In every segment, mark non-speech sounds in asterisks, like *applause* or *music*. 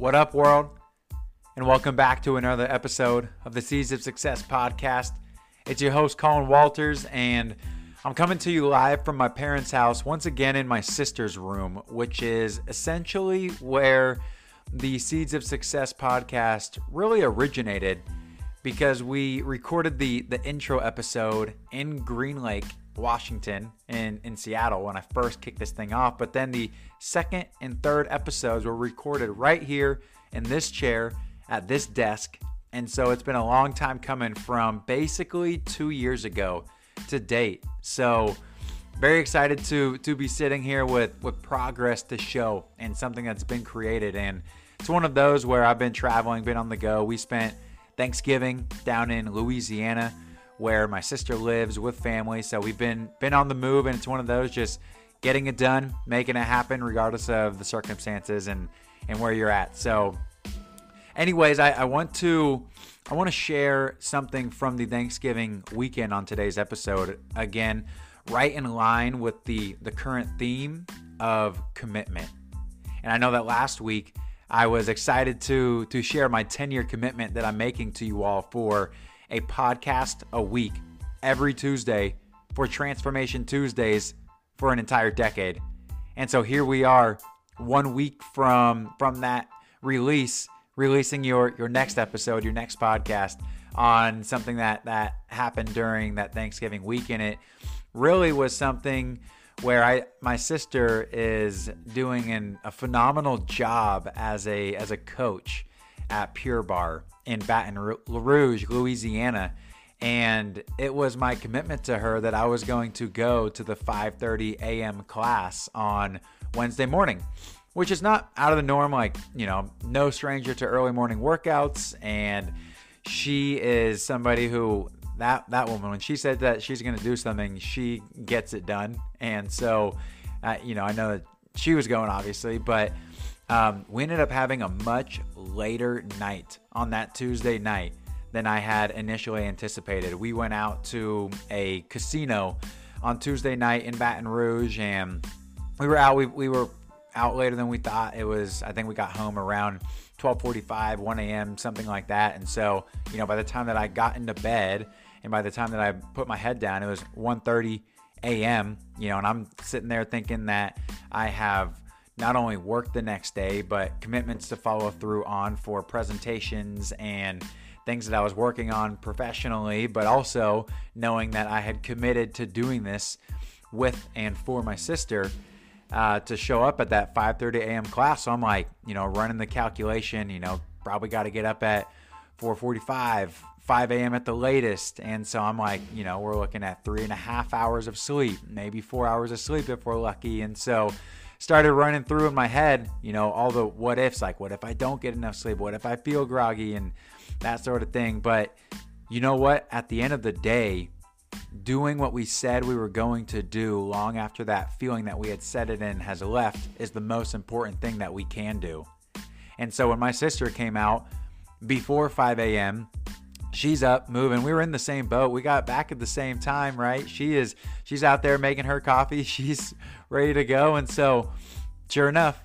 What up, world? And welcome back to another episode of the Seeds of Success podcast. It's your host, Colin Walters, and I'm coming to you live from my parents' house, once again in my sister's room, which is essentially where the Seeds of Success podcast really originated because we recorded the, the intro episode in Green Lake, Washington, in, in Seattle when I first kicked this thing off. But then the second and third episodes were recorded right here in this chair at this desk. And so it's been a long time coming from basically two years ago to date. So very excited to to be sitting here with with progress to show and something that's been created. And it's one of those where I've been traveling, been on the go. We spent Thanksgiving down in Louisiana where my sister lives with family. So we've been been on the move and it's one of those just getting it done, making it happen regardless of the circumstances and and where you're at. So anyways, I, I want to I want to share something from the Thanksgiving weekend on today's episode. Again, right in line with the the current theme of commitment. And I know that last week I was excited to to share my 10-year commitment that I'm making to you all for a podcast a week every Tuesday for Transformation Tuesdays for an entire decade. And so here we are, one week from from that release, releasing your your next episode, your next podcast on something that that happened during that Thanksgiving week and it really was something where I my sister is doing an, a phenomenal job as a as a coach at Pure Barre in Baton Rouge, Louisiana. And it was my commitment to her that I was going to go to the 5:30 a.m. class on Wednesday morning, which is not out of the norm. Like you know, no stranger to early morning workouts, and she is somebody who that that woman when she said that she's going to do something, she gets it done. And so, uh, you know, I know that she was going obviously, but um, we ended up having a much later night on that Tuesday night than I had initially anticipated. We went out to a casino on Tuesday night in Baton Rouge, and we were out. We, we were out later than we thought. It was. I think we got home around 12:45, 1 a.m., something like that. And so, you know, by the time that I got into bed, and by the time that I put my head down, it was 1:30 a.m. You know, and I'm sitting there thinking that I have not only work the next day, but commitments to follow through on for presentations and things that I was working on professionally, but also knowing that I had committed to doing this with and for my sister uh, to show up at that 5:30 a.m. class. So I'm like, you know, running the calculation. You know, probably got to get up at 4:45, 5 a.m. at the latest. And so I'm like, you know, we're looking at three and a half hours of sleep, maybe four hours of sleep if we're lucky. And so started running through in my head, you know, all the what ifs, like what if I don't get enough sleep? What if I feel groggy and that sort of thing. But you know what? At the end of the day, doing what we said we were going to do long after that feeling that we had set it in has left is the most important thing that we can do. And so when my sister came out before 5 a.m., she's up moving. We were in the same boat. We got back at the same time, right? She is she's out there making her coffee. *laughs* She's ready to go. And so sure enough,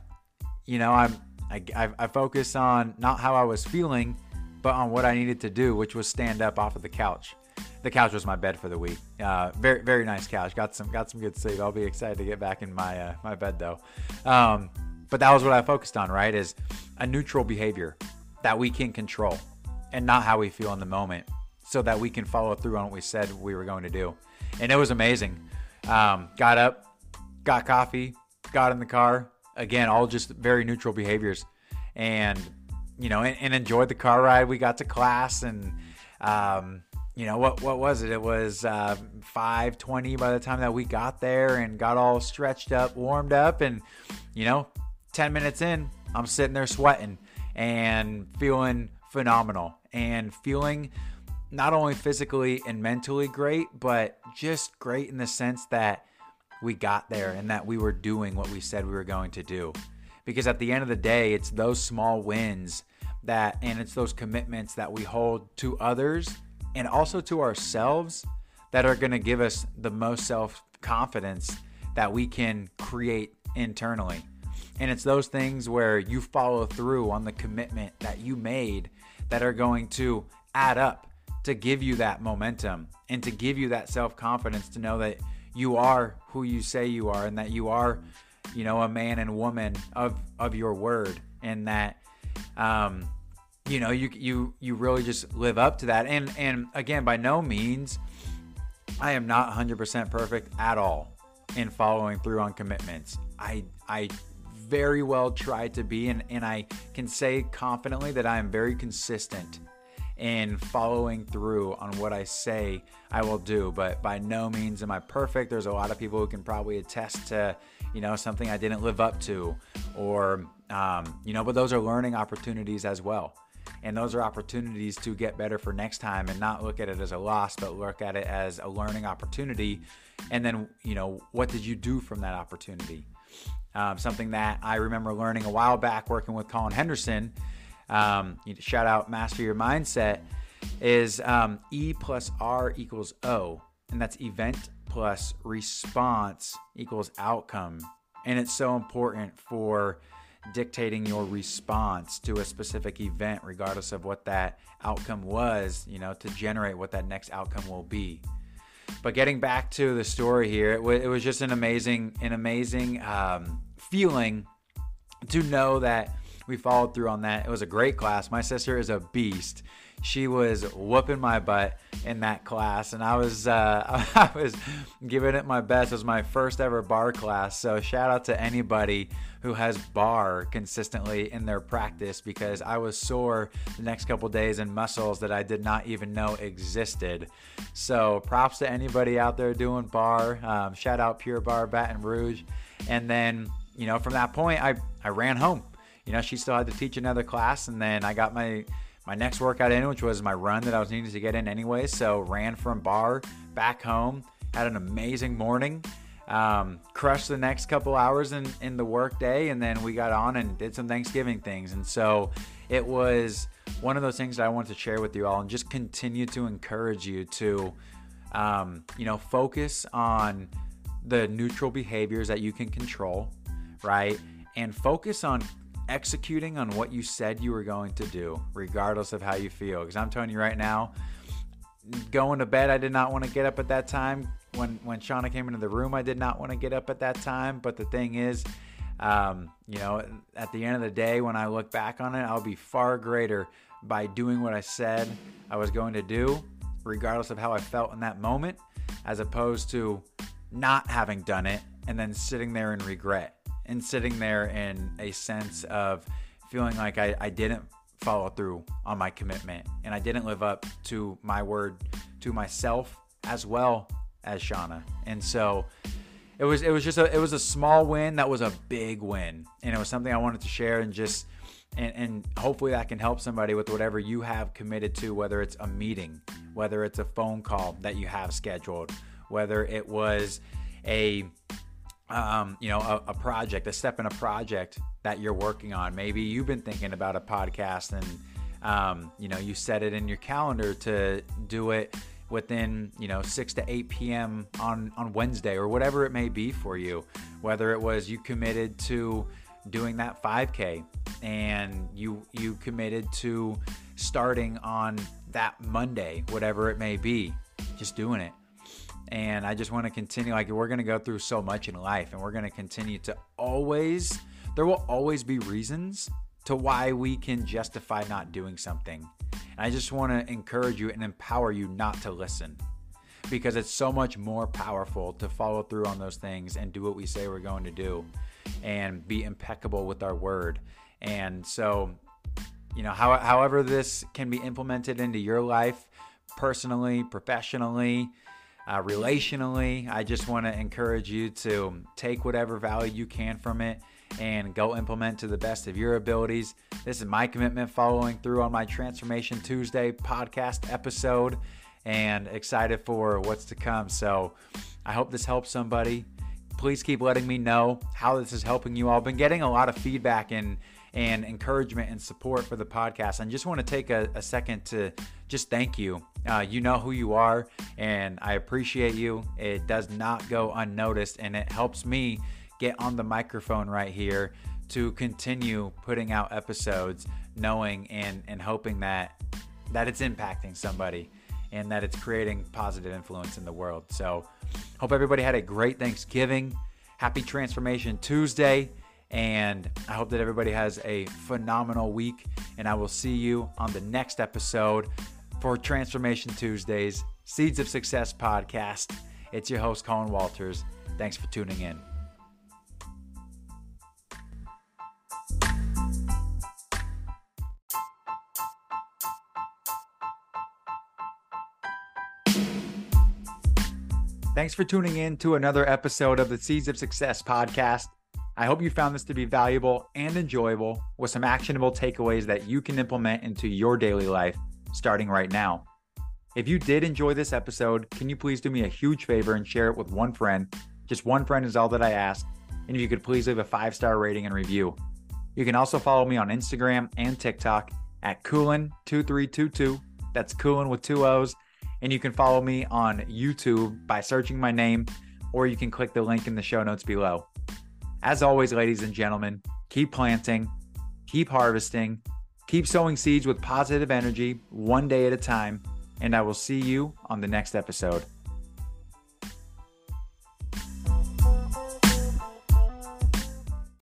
you know, I'm I, I, I focus on not how I was feeling, but on what I needed to do, which was stand up off of the couch the couch was my bed for the week. Uh, very very nice couch. Got some got some good sleep. I'll be excited to get back in my uh, my bed though. Um, but that was what I focused on. Right, is a neutral behavior that we can control, and not how we feel in the moment, so that we can follow through on what we said we were going to do. And it was amazing. Um, got up, got coffee, got in the car. Again, all just very neutral behaviors, and you know, and, and enjoyed the car ride. We got to class and. Um, you know what what was it it was uh, 520 by the time that we got there and got all stretched up warmed up and you know 10 minutes in i'm sitting there sweating and feeling phenomenal and feeling not only physically and mentally great but just great in the sense that we got there and that we were doing what we said we were going to do because at the end of the day it's those small wins that and it's those commitments that we hold to others and also to ourselves that are going to give us the most self confidence that we can create internally. And it's those things where you follow through on the commitment that you made that are going to add up to give you that momentum and to give you that self confidence to know that you are who you say you are and that you are, you know, a man and woman of of your word and that um you know you you you really just live up to that and and again by no means I am not 100% perfect at all in following through on commitments. I I very well try to be and, and I can say confidently that I am very consistent in following through on what I say I will do. But by no means am I perfect. There's a lot of people who can probably attest to, you know, something I didn't live up to, or, um, you know, but those are learning opportunities as well. And those are opportunities to get better for next time and not look at it as a loss, but look at it as a learning opportunity. And then, you know, what did you do from that opportunity? Um, something that I remember learning a while back working with Colin Henderson. Um, shout out Master Your Mindset is um, E plus R equals O, and that's event plus response equals outcome. And it's so important for dictating your response to a specific event, regardless of what that outcome was, you know, to generate what that next outcome will be. But getting back to the story here, it, w- it was just an amazing, an amazing um, feeling to know that we followed through on that. It was a great class. My sister is a beast she was whooping my butt in that class, and I was uh, *laughs* I was giving it my best. It was my first ever barre class, so shout out to anybody who has barre consistently in their practice because I was sore the next couple days in muscles that I did not even know existed. So props to anybody out there doing barre. Um, shout out Pure Barre Baton Rouge, and then you know from that point I I ran home. You know she still had to teach another class, and then I got my my next workout in, which was my run that I was needing to get in anyway. So ran from barre back home, had an amazing morning, um, crushed the next couple hours in, in the work day, and then we got on and did some Thanksgiving things. And so it was one of those things that I wanted to share with you all and just continue to encourage you to, um, you know, focus on the neutral behaviors that you can control, right? And focus on executing on what you said you were going to do, regardless of how you feel. Because I'm telling you right now, going to bed, I did not want to get up at that time. When when Shauna came into the room, I did not want to get up at that time. But the thing is, um, you know, at the end of the day, when I look back on it, I'll be far greater by doing what I said I was going to do, regardless of how I felt in that moment, as opposed to not having done it and then sitting there in regret and sitting there in a sense of feeling like I, I didn't follow through on my commitment and I didn't live up to my word to myself as well as Shauna. And so it was it was just a it was a small win that was a big win. And it was something I wanted to share and just and, and hopefully that can help somebody with whatever you have committed to, whether it's a meeting, whether it's a phone call that you have scheduled, whether it was a um, you know, a, a, project, a step in a project that you're working on. Maybe you've been thinking about a podcast and, um, you know, you set it in your calendar to do it within, you know, 6 to 8 p.m. on, on Wednesday or whatever it may be for you. Whether it was you committed to doing that 5K and you, you committed to starting on that Monday, whatever it may be, just doing it and I just want to continue. Like, we're going to go through so much in life, and we're going to continue to always, there will always be reasons to why we can justify not doing something. And I just want to encourage you and empower you not to listen because it's so much more powerful to follow through on those things and do what we say we're going to do and be impeccable with our word. And so, you know, how, however, this can be implemented into your life personally, professionally, uh, relationally. I just want to encourage you to take whatever value you can from it and go implement to the best of your abilities. This is my commitment following through on my Transformation Tuesday podcast episode and excited for what's to come. So I hope this helps somebody. Please keep letting me know how this is helping you all. I've been getting a lot of feedback and and encouragement and support for the podcast. And just want to take a, a second to just thank you. Uh, you know who you are, and I appreciate you. It does not go unnoticed, and it helps me get on the microphone right here to continue putting out episodes, knowing and, and hoping that that it's impacting somebody and that it's creating positive influence in the world. So, hope everybody had a great Thanksgiving. Happy Transformation Tuesday. And I hope that everybody has a phenomenal week. And I will see you on the next episode for Transformation Tuesdays, Seeds of Success podcast. It's your host, Colin Walters. Thanks for tuning in. Thanks for tuning in to another episode of the Seeds of Success podcast. I hope you found this to be valuable and enjoyable with some actionable takeaways that you can implement into your daily life starting right now. If you did enjoy this episode, can you please do me a huge favor and share it with one friend? Just one friend is all that I ask. And if you could please leave a five star rating and review. You can also follow me on Instagram and TikTok at Coolin2322. That's Coolin with two O's. And you can follow me on YouTube by searching my name, or you can click the link in the show notes below. As always, ladies and gentlemen, keep planting, keep harvesting, keep sowing seeds with positive energy one day at a time, and I will see you on the next episode.